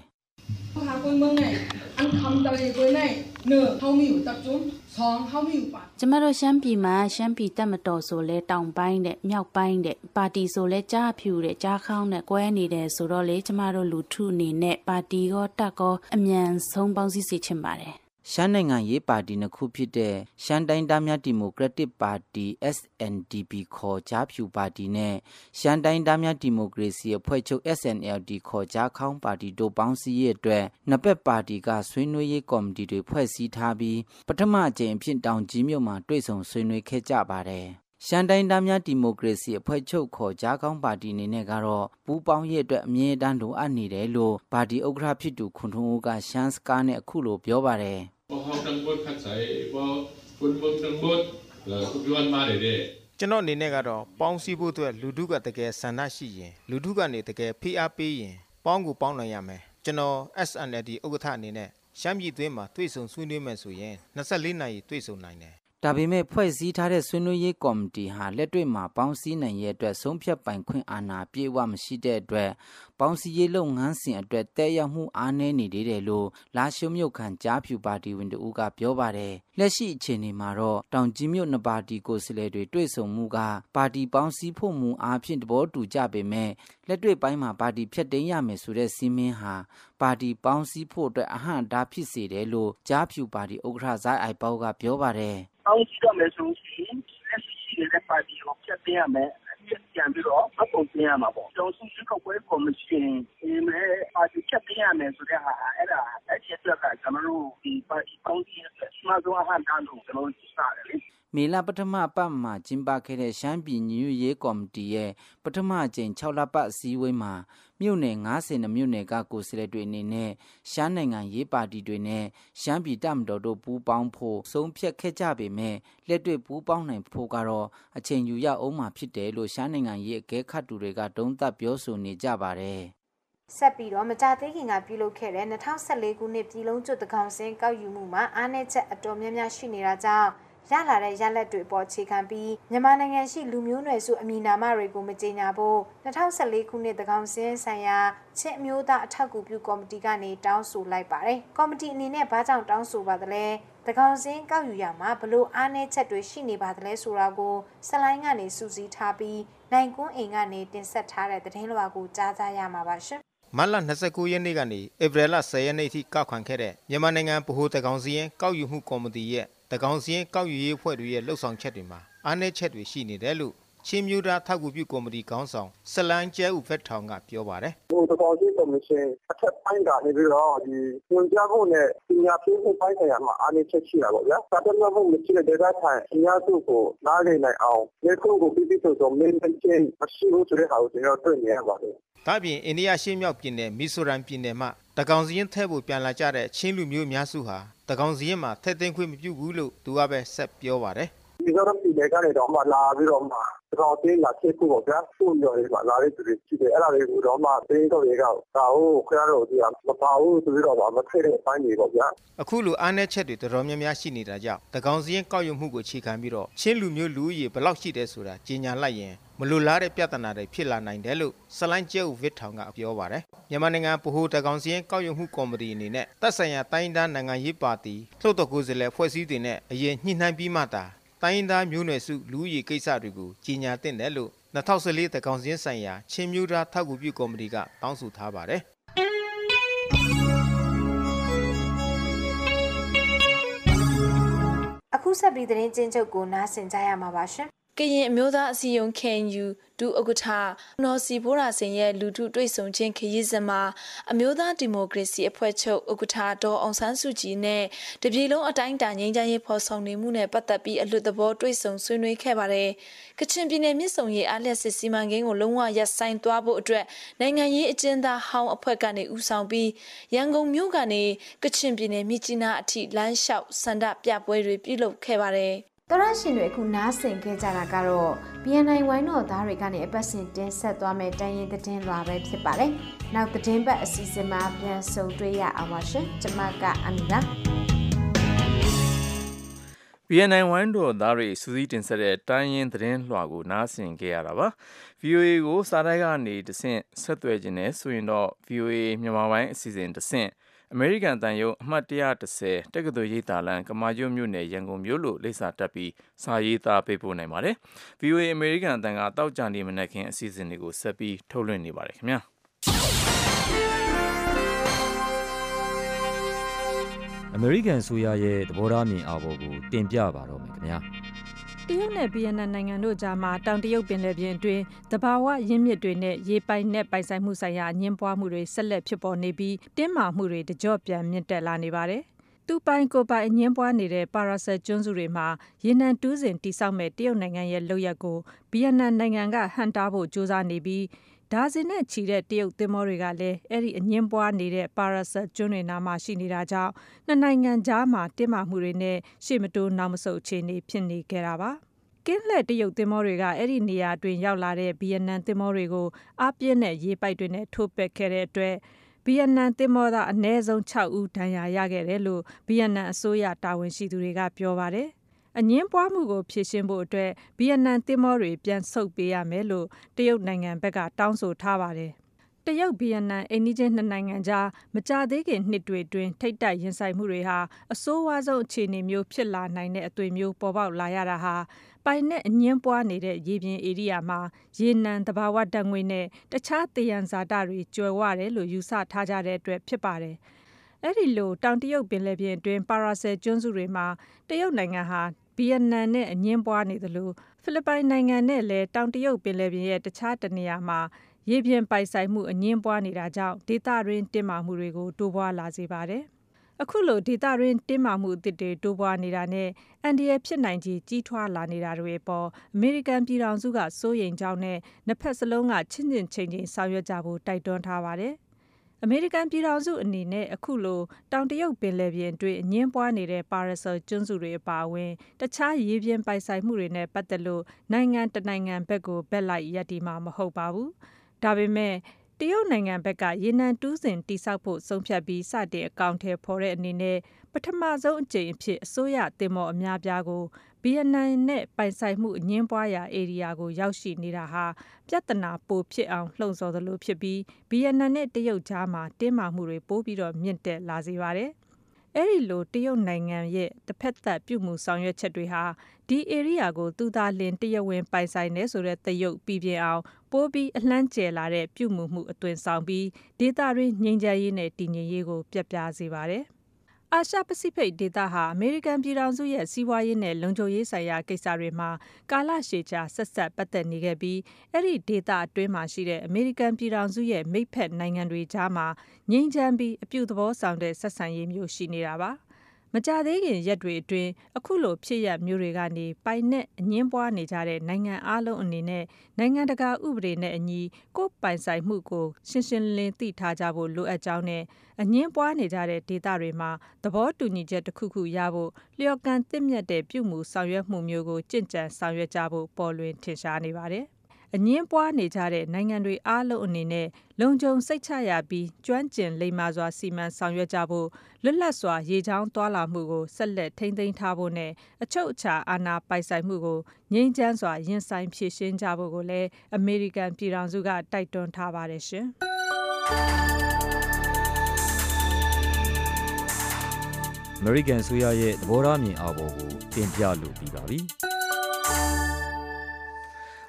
ဟာကွန်းမနဲ့အန်ခမ်တရီကိုနဲ့နော်ဟောင်းမီကိုတပ်ကျုံဆောင်းဟောင်းမီကိုပါကျမတို့ရှမ်းပြည်မှာရှမ်းပြည်တပ်မတော်ဆိုလဲတောင်ပိုင်းတဲ့မြောက်ပိုင်းတဲ့ပါတီဆိုလဲကြားဖြူတဲ့ကြားခေါင်းနဲ့ကွဲနေတယ်ဆိုတော့လေကျမတို့လူထုအနေနဲ့ပါတီကောတက်ကောအမြန်ဆုံးပေါင်းစည်းစေချင်ပါတယ် ရှမ်းနိုင်ငံရေးပါတီနှစ်ခုဖြစ်တဲ့ရှမ်းတိုင်းသားများဒီမိုကရက်တစ်ပါတီ SNDP ခေါ်ကြားဖြူပါတီနဲ့ရှမ်းတိုင်းသားများဒီမိုကရေစီအဖွဲ့ချုပ် SNLD ခေါ်ကြားခေါင်းပါတီတို့ပေါင်းစည်းရေးအတွက်နှစ်ဘက်ပါတီကဆွေးနွေးရေးကော်မတီတွေဖွဲ့စည်းထားပြီးပထမအကြိမ်အဖြစ်တောင်ကြီးမြို့မှာတွေ့ဆုံဆွေးနွေးခဲ့ကြပါတယ်။ ရှမ်းတိုင်းသားများဒီမိုကရေစီအဖွဲ့ချုပ်ခေါ်ကြားကောင်းပါတီအနေနဲ့ကတော့ပူးပေါင်းရေးအတွက်အမြဲတမ်းလိုအပ်နေတယ်လို့ပါတီဥက္ကဋ္ဌဖြစ်သူခွန်ထွန်းဦးကရှမ်းစကားနဲ့အခုလိုပြောပါတယ်။ဘောဟောင်းတန်ဘတ်ခတ်ဆိုင်ဘောကွန်ဘတ်တန်ဘတ်လာကုပြောင်းမာတယ်ကျွန်တော်အနေနဲ့ကတော့ပေါင်းစည်းဖို့အတွက်လူထုကတကယ်ဆန္ဒရှိရင်လူထုကနေတကယ်ဖိအားပေးရင်ပေါင်းကိုပေါင်းနိုင်ရမယ်ကျွန်တော် SNLD ဥက္ကဋ္ဌအနေနဲ့ရှမ်းပြည်သွင်းမှာတွေ့ဆုံဆွေးနွေးမယ်ဆိုရင်24နာရီတွေ့ဆုံနိုင်တယ် ဒါပေမဲ့ဖွဲ့စည်းထားတဲ့ဆွေးနွေးရေးကော်မတီဟာလက်တွေ့မှာပေါင်းစည်းနိုင်ရဲ့အတွက်ဆုံးဖြတ်ပိုင်ခွင့်အာဏာပြေဝမရှိတဲ့အတွက်ပေါင်းစည်းရေးလုပ်ငန်းစဉ်အတွက်တဲရောက်မှုအားနည်းနေသေးတယ်လို့လာရှုမြုပ်ခံကြားဖြူပါတီဝင်တို့ကပြောပါတယ်လက်ရှိအခြေအနေမှာတော့တောင်ကြီးမြို့နှစ်ပါတီကိုယ်စားလှယ်တွေတွေ့ဆုံမှုကပါတီပေါင်းစည်းဖို့မူအားဖြင့်တဘောတူကြပေမဲ့လက်တွေ့ပိုင်းမှာပါတီဖြတ်သိမ်းရမယ်ဆိုတဲ့စီမင်းဟာပါတီပေါင်းစည်းဖို့အတွက်အဟန့်တားဖြစ်စေတယ်လို့ကြားဖြူပါတီဥက္ကဋ္ဌဇိုင်းအိုက်ပေါကပြောပါတယ် ပေါင်းစည်းရမယ်ဆိုရင်လက်ရှိရှိနေတဲ့ပါတီကိုဖြတ်သိမ်းရမယ်ပြန်ပြီးတော့အပုံတင်ရမှာပေါ့။ကျောင်းစုရွေးကောက်ပွဲကော်မရှင်ဒီမဲ့ပါတီဖြတ်သိမ်းရမယ်ဆိုတဲ့ဟာအဲ့ဒါအဲ့ဒီအတွက်ကကျွန်တော်တို့ဒီပါတီပေါင်းစည်းအတွက်စမဆုံးအဟန့်တန်းလို့ကျွန်တော်တို့စတယ်လေ။ မေလပထမပတ်မှာကျင်းပခဲ့တဲ့ရှမ်းပြည်ညွရေးကော်မတီရဲ့ပထမအကြိမ်6လပတ်အစည်းအဝေးမှာမြို့နယ်90မြို့နယ်ကကိုယ်စားလှယ်တွေအနေနဲ့ရှမ်းနိုင်ငံရေးပါတီတွေနဲ့ရှမ်းပြည်တပ်မတော်တို့ပူးပေါင်းဖို့ဆုံးဖြတ်ခဲ့ကြပေမဲ့လက်တွေ့ပူးပေါင်းနိုင်ဖို့ကတော့အချိန်ယူရအောင်မှဖြစ်တယ်လို့ရှမ်းနိုင်ငံရေးအကဲခတ်သူတွေကတုံ့သက်ပြောဆိုနေကြပါတယ်ဆက်ပြီးတော့မကြသေးခင်ကပြုလုပ်ခဲ့တဲ့2014ခုနှစ်ပြည်လုံးကျွတ်တကောင်စင်းကောက်ယူမှုမှာအားနည်းချက်အတော်များများရှိနေတာကြောင့် ရလာတဲ့ရလက်တွေပေါ်ခြေခံပြီးမြန်မာနိုင်ငံရှိလူမျိုးနွယ်စုအမည်နာမတွေကိုမကြေညာဖို့2014ခုနှစ်တကောင်စင်းဆိုင်ရာချင်းအမျိုးသားအထောက်အကူပြုကော်မတီကနေတောင်းဆိုလိုက်ပါတယ်။ကော်မတီအနေနဲ့ဘာကြောင့်တောင်းဆိုပါသလဲ။တကောင်စင်းကောက်ယူရမှာဘလို့အားနည်းချက်တွေရှိနေပါသလဲဆိုတာကိုစလိုင်းကနေစူးစီးထားပြီးနိုင်ကွန်းအိမ်ကနေတင်ဆက်ထားတဲ့သတင်းလွှာကိုကြားကြရမှာပါရှင်။မတ်လ29ရက်နေ့ကနေဧပြီလ10ရက်နေ့ထိကောက်ခံခဲ့တဲ့မြန်မာနိုင်ငံဗဟိုတကောင်စီရင်ကောက်ယူမှုကော်မတီရဲ့ တကောင်စီရင်ကောက်ယူရေးအဖွဲ့တွေရဲ့လှုပ်ဆောင်ချက်တွေမှာအားနည်းချက်တွေရှိနေတယ်လို့ချင်းမျိုးသားထောက်ကူပြုကော်မတီခေါင်းဆောင်ဆလန်းကျဲဦးဖက်ထောင်ကပြောပါတယ်ဟိုတကောင်ကြီးကော်မရှင်အထက်ပိုင်းကနေပြီးတော့ဒီညွှန်ကြားဖို့နဲ့ပညာပေးဖို့ပိုင်းဆိုင်ရာမှာအားနည်းချက်ရှိတာပေါ့ဗျာ။စာတတ်မှတ်မှုမရှိတဲ့ဒေသခံအများစုကိုနားလည်နိုင်အောင်လက်ခုပ်ကိုပြပြဆိုဆိုမင်းချင်းမရှိဘူးဆိုတဲ့ဟာကိုကျွန်တော်တွေ့နေရပါတယ်။ဒါပြင်အိန္ဒိယရှေ့မြောက်ပြည်နယ်မီဇိုရမ်ပြည်နယ်မှာ တကောင်စီရင်ထဲဖို့ပြန်လာကြတဲ့ချင်းလူမျိုးများစုဟာတကောင်စီရင်မှာထက်သိမ်းခွင့်မပြုဘူးလို့သူကပဲဆက်ပြောပါတယ်။ ဒီတော့ပြည်နယ်ကနေတော့မှလာပြီးတော့မှတော်သေးလာဖြစ်ဖို့ပေါ့ဗျာသူ့ရော်တွေမှာလာတဲ့သူတွေရှိတယ်အဲ့ဒါတွေကိုတော့မှတင်းတော့တွေကဒါဟုတ်ခရတော့ဒီမပါဘူးဆိုပြီးတော့မထည့်တဲ့အပိုင်းတွေပေါ့ဗျာအခုလိုအားနည်းချက်တွေတော်တော်များများရှိနေတာကြောင့်တကောင်စီရင်ကောက်ရုံမှုကိုခြေခံပြီးတော့ချင်းလူမျိုးလူဦးရေဘယ်လောက်ရှိတယ်ဆိုတာကြီးညာလိုက်ရင်မလိုလားတဲ့ပြဿနာတွေဖြစ်လာနိုင်တယ်လို့ဆလိုင်းကျဲဦးဗစ်ထောင်ကပြောပါတယ်မြန်မာနိုင်ငံဗဟိုတကောင်စီရင်ကောက်ရုံမှုကော်မတီအနေနဲ့တပ်ဆိုင်ရာတိုင်းဒေသနိုင်ငံရေးပါတီလှုပ်တော်ကိုယ်စားလှယ်ဖွဲ့စည်းတွေနဲ့အရင်ညှိနှိုင်းပြီးမှသာ တိုင်းသားမျိုးနွယ်စုလူဦးရေကိစ္စတွေကိုကြီးညာသင့်တယ်လို့2014တကောင်စင်းဆိုင်ရာချင်းမျိုးသားထောက်ကူပြုကော်မတီကတောင်းဆိုထားပါတယ်အခုဆက်ပြီးသတင်းချင်းချုပ်ကိုနားဆင်ကြရမှာပါရှင် ကရင်အမျိုးသားအစည်းအရုံး KNU ဒုဥက္ကဋ္ဌနော်စီဘိုးရာစင်ရဲ့လူထုတွေ့ဆုံခြင်းခရီးစဉ်မှာအမျိုးသားဒီမိုကရေစီအဖွဲ့ချုပ်ဥက္ကဋ္ဌဒေါ်အောင်ဆန်းစုကြည်နဲ့တပြည်လုံးအတိုင်းအတာငြိမ်းချမ်းရေးဖော်ဆောင်နေမှုနဲ့ပတ်သက်ပြီးအလွတ်သဘောတွေ့ဆုံဆွေးနွေးခဲ့ပါတယ်။ကချင်ပြည်နယ်မြစ်ဆုံရေးအားလျက်စစ်စီမံကိန်းကိုလုံးဝရပ်ဆိုင်းသွားဖို့အတွက်နိုင်ငံရေးအကျဉ်းသားဟောင်းအဖွဲ့ကနေဦးဆောင်ပြီးရန်ကုန်မြို့ကနေကချင်ပြည်နယ်မြစ်ကြီးနားအထိလမ်းလျှောက်ဆန္ဒပြပွဲတွေပြုလုပ်ခဲ့ပါတယ်။ တော်ရရှင်တွေအခုနားဆင်ခဲ့ကြတာကတော့ BNI ဝိုင်းတော်သားတွေကနေအပတ်စဉ်တင်ဆက်သွားမယ့်တန်ရင်သတင်းလွှာပဲဖြစ်ပါတယ်။နောက်သတင်းပတ်အစီအစဉ်မှာပြန်ဆုံတွေ့ရအောင်ပါရှင်။ကျွန်မကအမီလာ BNI ဝိုင်းတော်သားတွေစူးစီးတင်ဆက်တဲ့တိုင်းရင်သတင်းလွှာကိုနားဆင်ခဲ့ရတာပါ။ VOA ကိုစာတိုက်ကနေတဆင့်ဆက်သွယ်ခြင်းနဲ့ဆိုရင်တော့ VOA မြန်မာပိုင်းအစီအစဉ်တဆင့် အမေရိကန်တန်ယုံအမှတ်130တက္ကသိုလ်ရေးသားလန်ကမာကျွတ်မြို့နယ်ရန်ကုန်မြို့လို့လိပ်စာတက်ပြီးစာရေးသားပေးပို့နိုင်ပါတယ်။ VOA အမေရိကန်တန်ကတောက်ကြနေမနက်ခင်းအစီအစဉ်တွေကိုဆက်ပြီးထုတ်လွှင့်နေပါတယ်ခင်ဗျာ။အမေရိကန်ဆိုရရဲ့သဘောထားမြင်အားပေါ်ကိုတင်ပြပါတော့မယ်ခင်ဗျာ။ တရုတ်နဲ့ဗီယက်နမ်နိုင်ငံတို့ကြားမှာတောင်တရုတ်ပင်လယ်ပြင်အတွင်းသဘာဝရင်းမြစ်တွေနဲ့ရေပိုင်နက်ပိုင်ဆိုင်မှုဆိုင်ရာအငြင်းပွားမှုတွေဆက်လက်ဖြစ်ပေါ်နေပြီးတင်းမာမှုတွေတကြော့ပြန်မြင့်တက်လာနေပါတယ်။သူပိုင်ကိုပိုင်အငင်းပွားနေတဲ့ပါရာဆယ်ကျွန်းစုတွေမှာရေနံတူးစင်တိဆောက်မဲ့တရုတ်နိုင်ငံရဲ့လုပ်ရက်ကိုဗီယက်နမ်နိုင်ငံကဟန်တားဖို့ကြိုးစားနေပြီး ဒါဇင်နဲ့ချီတဲ့ တရုတ်သင်္ဘောတွေကလည်း အဲ့ဒီအငင်းပွားနေတဲ့ပါရာဆယ်ကျွန်းတွေနားမှာ ရှိနေတာကြောင့် နှစ်နိုင်ငံကြားမှာ တင်းမာမှုတွေနဲ့ ရှေ့မတိုးနောက်မဆုတ် အခြေအနေ ဖြစ်နေကြတာပါ။ကင်းလှည့် တရုတ်သင်္ဘောတွေက အဲ့ဒီနေရာတွင်ရောက်လာတဲ့ ဗီယက်နမ်သင်္ဘောတွေကို အားပြင်းတဲ့ ရေပိုက်တွေနဲ့ ထိုးပက်ခဲ့တဲ့အတွက် ဗီယက်နမ်သင်္ဘောသား အနည်းဆုံး6ဦး ဒဏ်ရာရခဲ့တယ်လို့ ဗီယက်နမ်အစိုးရ တာဝန်ရှိသူတွေက ပြောပါတယ်။ အငင်းပွားမှုကို ဖြေရှင်းဖို့အတွက် ဗီယက်နမ်သင်္ဘောတွေ ပြန်ဆုတ်ပေးရမယ်လို့ တရုတ်နိုင်ငံဘက်က တောင်းဆိုထားပါတယ် တရုတ်ဗီယက်နမ် အိန္ဒိချင်း နှစ်နိုင်ငံကြား မကြသေးခင်နှစ်တွေတွင်ထိတ်တိုက်ရင်ဆိုင်မှုတွေဟာ အဆိုးဝါးဆုံး အခြေအနေမျိုး ဖြစ်လာနိုင်တဲ့ အသွင်မျိုး ပေါ်ပေါက်လာရတာဟာ ပိုင်နဲ့အငင်းပွားနေတဲ့ ရေပြင်ဧရိယာမှာ ရေနံ သဘာဝဓာတ်ငွေ့နဲ့ တခြား သယံဇာတတွေကျွယ်ဝတယ်လို့ ယူဆထားကြတဲ့အတွက် ဖြစ်ပါတယ်။အဲ့ဒီလို တောင်တရုတ်ပင်လယ်ပြင်အတွင်း ပါရာဆယ်ကျွန်းစုတွေမှာ တရုတ်နိုင်ငံဟာ ဗီယက်နမ်နဲ့ အငင်းပွားနေသလို ဖိလစ်ပိုင်နိုင်ငံနဲ့လည်း တောင်တရုတ်ပင်လယ်ပြင်ရဲ့ တခြားတနေရာမှာ ရေပြင်ပိုင်ဆိုင်မှု အငင်းပွားနေတာကြောင့် ဒေသတွင်း တင်းမာမှုတွေကို တိုးပွားလာစေပါတယ်။အခုလို ဒေသတွင်း တင်းမာမှုအသစ်တွေ တိုးပွားနေတာနဲ့ အန္တရာယ်ဖြစ်နိုင်ခြေ ကြီးထွားလာနေတာတွေအပေါ် အမေရိကန်ပြည်ထောင်စုက စိုးရိမ်ကြောင်းနဲ့ နှစ်ဖက်စလုံးက ချင့်ချင့်ချိန်ချိန် ဆောင်ရွက်ကြဖို့ တိုက်တွန်းထားပါတယ်။ အမေရိကန်ပြည်ထောင်စုအနေနဲ့ အခုလို တောင်တရုတ်ပင်လယ်ပြင်တွင်အငင်းပွားနေတဲ့ပါရဆယ်ကျွန်းစုတွေအပါအဝင် တခြား ရေပြင်ပိုင်ဆိုင်မှုတွေနဲ့ ပတ်သက်လို့ နိုင်ငံတနိုင်ငံဘက်ကို ဘက်လိုက် ရပ်တည်မှာ မဟုတ်ပါဘူး။ဒါပေမဲ့တရုတ်နိုင်ငံဘက်က ရေနံတူးစင်တိစောက်ဖို့ ဆုံးဖြတ်ပြီး စတင်အကောင့်ထဲဖော်တဲ့အနေနဲ့ ပထမဆုံးအကြိမ်အဖြစ် အစိုးရတင်မော်အများပြားကို ဗီယက်နမ်နဲ့ ပိုင်ဆိုင်မှုအငင်းပွားရာ ဧရိယာကို ရောက်ရှိနေတာဟာ ပြဿနာ ပိုဖြစ်အောင် လှုံ့ဆော်သလိုဖြစ်ပြီး ဗီယက်နမ်နဲ့ တရုတ်ကြားမှာ တင်းမာမှုတွေ ပိုပြီးတော့မြင့်တက်လာစေပါတယ်။အဲ့ဒီလို တရုတ်နိုင်ငံရဲ့တစ်ဖက်သက်ပြုမှုဆောင်ရွက်ချက်တွေဟာ ဒီ area ကို သူသာလင် တရဝင်ပိုင်ဆိုင်နေဆိုတဲ့တရုတ်ပြည်ပြအောင် ပိုးပြီး အလှမ်းကျယ်လာတဲ့ ပြုမှုမှု အသွင်ဆောင်ပြီး ဒေသတွင်း ငြိမ်းချမ်းရေးနဲ့ တည်ငြိမ်ရေးကိုပြတ်ပြားစေပါတယ် အာရှပစိဖိတ်ဒေသဟာ အမေရိကန်ပြည်ထောင်စုရဲ့ စီးပွားရေးနဲ့ လုံခြုံရေးဆိုင်ရာကိစ္စတွေမှာ ကာလရှည်ကြာ ဆက်ဆက်ပတ်သက်နေခဲ့ပြီး အဲ့ဒီဒေသအတွင်းမှာရှိတဲ့ အမေရိကန်ပြည်ထောင်စုရဲ့ မိတ်ဖက်နိုင်ငံတွေကြားမှာ ငြိမ်းချမ်းပြီး အပြုသဘောဆောင်တဲ့ ဆက်ဆံရေးမျိုး ရှိနေတာပါ။ မကြသေးခင်ရက်တွေအတွင်း အခုလို ဖြစ်ရပ်မျိုးတွေကနေ ပိုင်နက်အငင်းပွားနေကြတဲ့ နိုင်ငံအားလုံးအနေနဲ့ နိုင်ငံတကာဥပဒေနဲ့အညီ ကိုယ်ပိုင်ဆိုင်မှုကို ရှင်းရှင်းလင်းလင်း သိထားကြဖို့ လိုအပ်ကြောင်းနဲ့ အငင်းပွားနေကြတဲ့ ဒေသတွေမှာ သဘောတူညီချက်တစ်ခုခုရဖို့ လျော်ကန်သင့်မြတ်တဲ့ ပြုမှုဆောင်ရွက်မှုမျိုးကိုကြင့်ကြံဆောင်ရွက်ကြဖို့ ပေါ်လွင်ထင်ရှားနေပါတယ်။ အငင်းပွားနေကြတဲ့ နိုင်ငံတွေအားလုံးအနေနဲ့ လုံခြုံစိတ်ချရပြီး ကျွမ်းကျင်လိမ္မာစွာ စီမံဆောင်ရွက်ကြဖို့ လွတ်လပ်စွာ ရေချောင်းသွားလာမှုကို ဆက်လက် ထိန်းသိမ်းထားဖို့နဲ့ အချုပ်အခြာအာဏာပိုင်ဆိုင်မှုကို ငြိမ်းချမ်းစွာ ရင်ဆိုင်ဖြေရှင်းကြဖို့ကိုလည်း အမေရိကန်ပြည်ထောင်စုက တိုက်တွန်းထားပါတယ်ရှင်။အမေရိကန်ဆိုရရဲ့ သဘောထားမြင်အားပေါ်ကို တင်ပြလိုပြီးပါပြီ။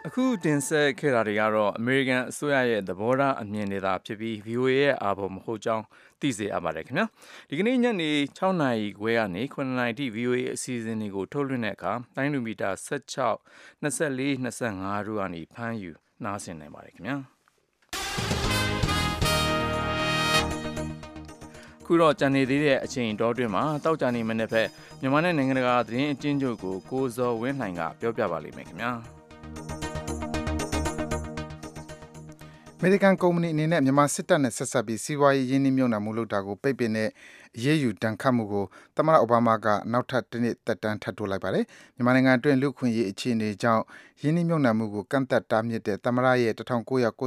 အခုတင်ဆက်ခဲ့တာတွေကတော့အမေရိကန်အစိုးရရဲ့သဘောထားအမြင်တွေသာဖြစ်ပြီး VOA ရဲ့အာဘော်မဟုတ်ကြောင်းသိစေအပ်ပါတယ်ခင်ဗျာဒီကနေ့ညနေ6နာရီခွဲကနေ9နာရီထိ VOA အစီအစဉ်တွေကိုထုတ်လွှင့်တဲ့အခါတိုင်းလူမီတာ16 24 25တို့ကနေဖမ်းယူနားဆင်နိုင်ပါတယ်ခင်ဗျာခုတော့ကြံနေသေးတဲ့အချိန်တောတွင်မှာတောက်ကြနေမနေ့ဖက်မြန်မာနဲ့နိုင်ငံတကာသတင်းအကျဉ်းချုပ်ကိုကိုဇော်ဝင်းလှိုင်ကပြောပြပါလိမ့်မယ်ခင်ဗျာ မေရိကန်ကုမ္ပဏီအနေနဲ့မြန်မာစစ်တပ်နဲ့ဆက်စပ်ပြီးစီးပွားရေးရင်းနှီးမြှုပ်နှံမှုလုပ်တာကိုပိတ်ပင်တဲ့အရေးယူဒဏ်ခတ်မှုကိုသမ္မတအိုဘားမားကနောက်ထပ်တနှစ်သက်တမ်းထပ်တိုးလိုက်ပါတယ်။မြန်မာနိုင်ငံအတွင်းလူ့အခွင့်အရေးအခြေအနေကြောင့်ရင်းနှီးမြှုပ်နှံမှုကိုကန့်သတ်တားမြစ်တဲ့သမ္မတရဲ့၁၉၉၇ခု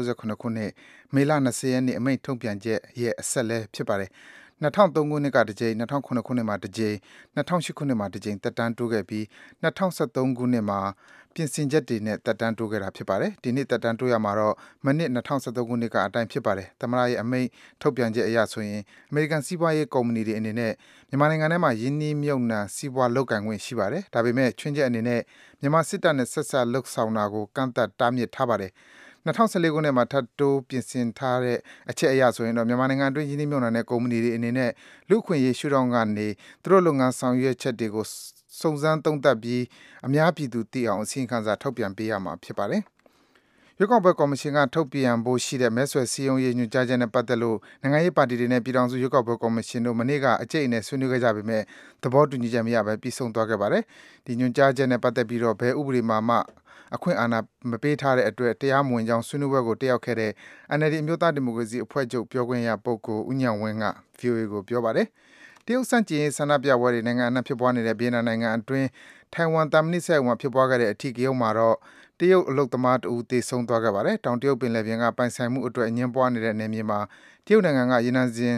နှစ်မေလ၂၀ရက်နေ့အမိန့်ထုတ်ပြန်ချက်ရဲ့အဆက်လည်းဖြစ်ပါတယ်။ ၂၀၀၃ခုနှစ်ကတကြိမ်၊၂၀၀၇ခုနှစ်မှာတကြိမ်၊၂၀၀၈ခုနှစ်မှာတကြိမ် သက်တမ်းတိုးခဲ့ပြီး ၂၀၁၃ ခုနှစ်မှာ ပြင်ဆင်ချက်တွေနဲ့ သက်တမ်းတိုးခဲ့တာ ဖြစ်ပါတယ်။ဒီနှစ် သက်တမ်းတိုးရမှာတော့ မနှစ် ၂၀၁၃ ခုနှစ်ကအတိုင်း ဖြစ်ပါတယ်။သမ္မတရဲ့ အမိန့်ထုတ်ပြန်ချက်အရဆိုရင် အမေရိကန် စီးပွားရေးကုမ္ပဏီတွေအနေနဲ့ မြန်မာနိုင်ငံထဲမှာ ရင်းနှီးမြှုပ်နှံ စီးပွားလုပ်ကိုင်ခွင့် ရှိပါတယ်။ဒါပေမယ့် ခြွင်းချက်အနေနဲ့ မြန်မာစစ်တပ်နဲ့ ဆက်စပ်လုပ်ဆောင်တာကို ကန့်သတ် တားမြစ်ထားပါတယ်။ ၂၀၁၄ ခုနှစ်မှာ ထပ်တိုး ပြင်ဆင်ထားတဲ့အချက်အရဆိုရင်တော့ မြန်မာနိုင်ငံအတွင်း ရင်းနှီးမြှုပ်နှံတဲ့ ကုမ္ပဏီတွေအနေနဲ့ လူ့အခွင့်အရေး ရှုထောင့်ကနေ သူတို့ လုပ်ငန်းဆောင်ရွက်ချက်တွေကို စုံစမ်း သုံးသပ်ပြီး အများပြည်သူသိအောင် အစီရင်ခံစာ ထုတ်ပြန်ပေးရမှာ ဖြစ်ပါတယ်။ရွေးကောက်ပွဲ ကော်မရှင်က ထုတ်ပြန်ဖို့ရှိတဲ့ မဲဆွယ်စည်းရုံးရေး ညွှန်ကြားချက်နဲ့ ပတ်သက်လို့ နိုင်ငံရေးပါတီတွေနဲ့ ပြည်ထောင်စု ရွေးကောက်ပွဲ ကော်မရှင်တို့ မနေ့က အကြိတ်အနယ် ဆွေးနွေးခဲ့ကြပေမယ့် သဘောတူညီချက် မရဘဲ ပြီးဆုံးသွားခဲ့ပါတယ်။ဒီညွှန်ကြားချက်နဲ့ ပတ်သက်ပြီးတော့ ဘယ်ဥပဒေမှာမှ အခွင့်အာဏာမပေးထားတဲ့အတွက် တရားမဝင်ကြောင်း ဆွေးနွေးပွဲကို တက်ရောက်ခဲ့တဲ့ NLD အမျိုးသားဒီမိုကရေစီအဖွဲ့ချုပ် ပြောခွင့်ရပုဂ္ဂိုလ် ဦးဉာဏ်ဝင်းက VOA ကို ပြောပါတယ်။တရုတ်ဆန့်ကျင်ရေး ဆန္ဒပြပွဲတွေ နိုင်ငံအနှံ့ ဖြစ်ပွားနေတဲ့ ဗီယက်နမ်နိုင်ငံအတွင်း ထိုင်ဝမ် သံမဏိစက်ရုံမှာ ဖြစ်ပွားခဲ့တဲ့ အဓိကရုဏ်းမှာတော့ တရုတ်အလုပ်သမားတဦး သေဆုံးသွားခဲ့ပါတယ်။တောင်တရုတ်ပင်လယ်ပြင်က ပိုင်ဆိုင်မှုအတွက် အငြင်းပွားနေတဲ့ နယ်မြေမှာ တရုတ်နိုင်ငံက ရေနံစဉ်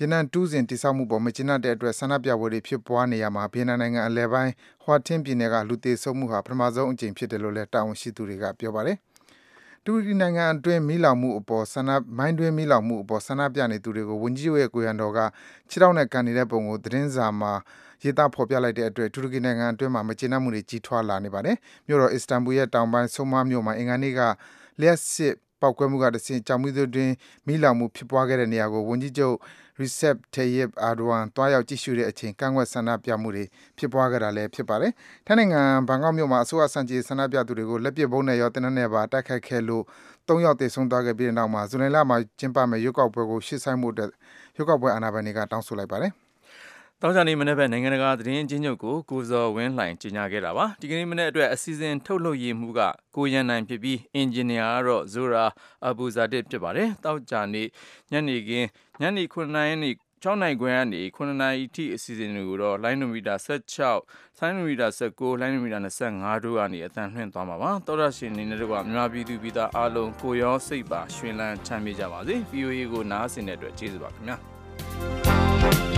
ရေနံတူးစင်တည်ဆောက်မှုအပေါ် မကျေနပ်တဲ့အတွက် ဆန္ဒပြပွဲတွေ ဖြစ်ပွားနေရာမှာ ဗီယက်နမ်နိုင်ငံအလယ်ပိုင်း Hua Tinh ပြည်နယ်က လူသေဆုံးမှုဟာ ပထမဆုံးအကြိမ်ဖြစ်တယ်လို့လည်း တာဝန်ရှိသူတွေက ပြောပါတယ်။တူရကီနိုင်ငံအတွင်းမီးလောင်မှုအပေါ်မိုင်းတွင်းမီးလောင်မှုအပေါ် ဆန္ဒပြနေသူတွေကို ဝန်ကြီးချုပ်ရဲ့ ကိုယ်ရံတော်က ခြေထောက်နဲ့ကန်နေတဲ့ပုံကို သတင်းစာမှာ ရေးသား ဖော်ပြလိုက်တဲ့အတွက် တူရကီနိုင်ငံအတွင်းမှာ မကျေနပ်မှုတွေ ကြီးထွားလာနေပါတယ်။မြို့တော်အစ္စတန်ဘူရဲ့ တောင်ပိုင်း Soma မြို့မှာ အင်္ဂါနေ့က လျှပ်စစ်ပေါက်ကွဲမှုကတဆင့် ကျောက်မီးသွေးတွင်း မီးလောင်မှု ဖြစ်ပွားခဲ့တဲ့နေရာကို ဝန်ကြီးချုပ် Recep Tayyip Erdogan သွားရောက်ကြည့်ရှုတဲ့အချိန် ကန့်ကွက်ဆန္ဒပြမှုတွေ ဖြစ်ပွားခဲ့တာလည်း ဖြစ်ပါတယ်။ထိုင်းနိုင်ငံ ဘန်ကောက်မြို့မှာ အစိုးရဆန့်ကျင်ဆန္ဒပြသူတွေကို လက်ပစ်ဗုံးနဲ့ရော သေနတ်နဲ့ပါ တိုက်ခိုက်ခဲ့လို့ ၃ ယောက် သေဆုံးသွားခဲ့ပြီးတဲ့နောက်မှာဇူလိုင်လမှာ ကျင်းပမယ့် ရွေးကောက်ပွဲကိုရှေ့ဆိုင်းဖို့အတွက် ရွေးကောက်ပွဲ အာဏာပိုင်တွေက တောင်းဆိုလိုက်ပါတယ်။ တောင်းကြနေမနေ့ဘက်နိုင်ငံတကာသတင်းချင်းချုပ်ကိုကိုဇော်ဝင်းလှိုင်ကြီးညာခဲ့တာပါဒီကနေ့မနေ့အတွက်အစီအစဉ်ထုတ်လုပ်ရေးမှုကကိုရန်နိုင်ဖြစ်ပြီးအင်ဂျင်နီယာကတော့ဇိုရာအဘူဇာတစ်ဖြစ်ပါတယ်တောက်ကြနေညနေခင်းညနေ9နာရီနေ6နိုင်ခွဲကနေ9နာရီထိအစီအစဉ်တွေကိုတော့ line meter 16 line meter 19 line meter 25တို့ကနေအသံလွှင့်သွားမှာပါတော်ရရှင်နေနဲ့တော့မြန်မာပြည်သူပြည်သားအားလုံးကိုရောစိတ်ပါရွှင်လန်းချမ်းမြေ့ကြပါစေ VOA ကိုနားဆင်တဲ့အတွက်ကျေးဇူးပါခင်ဗျာ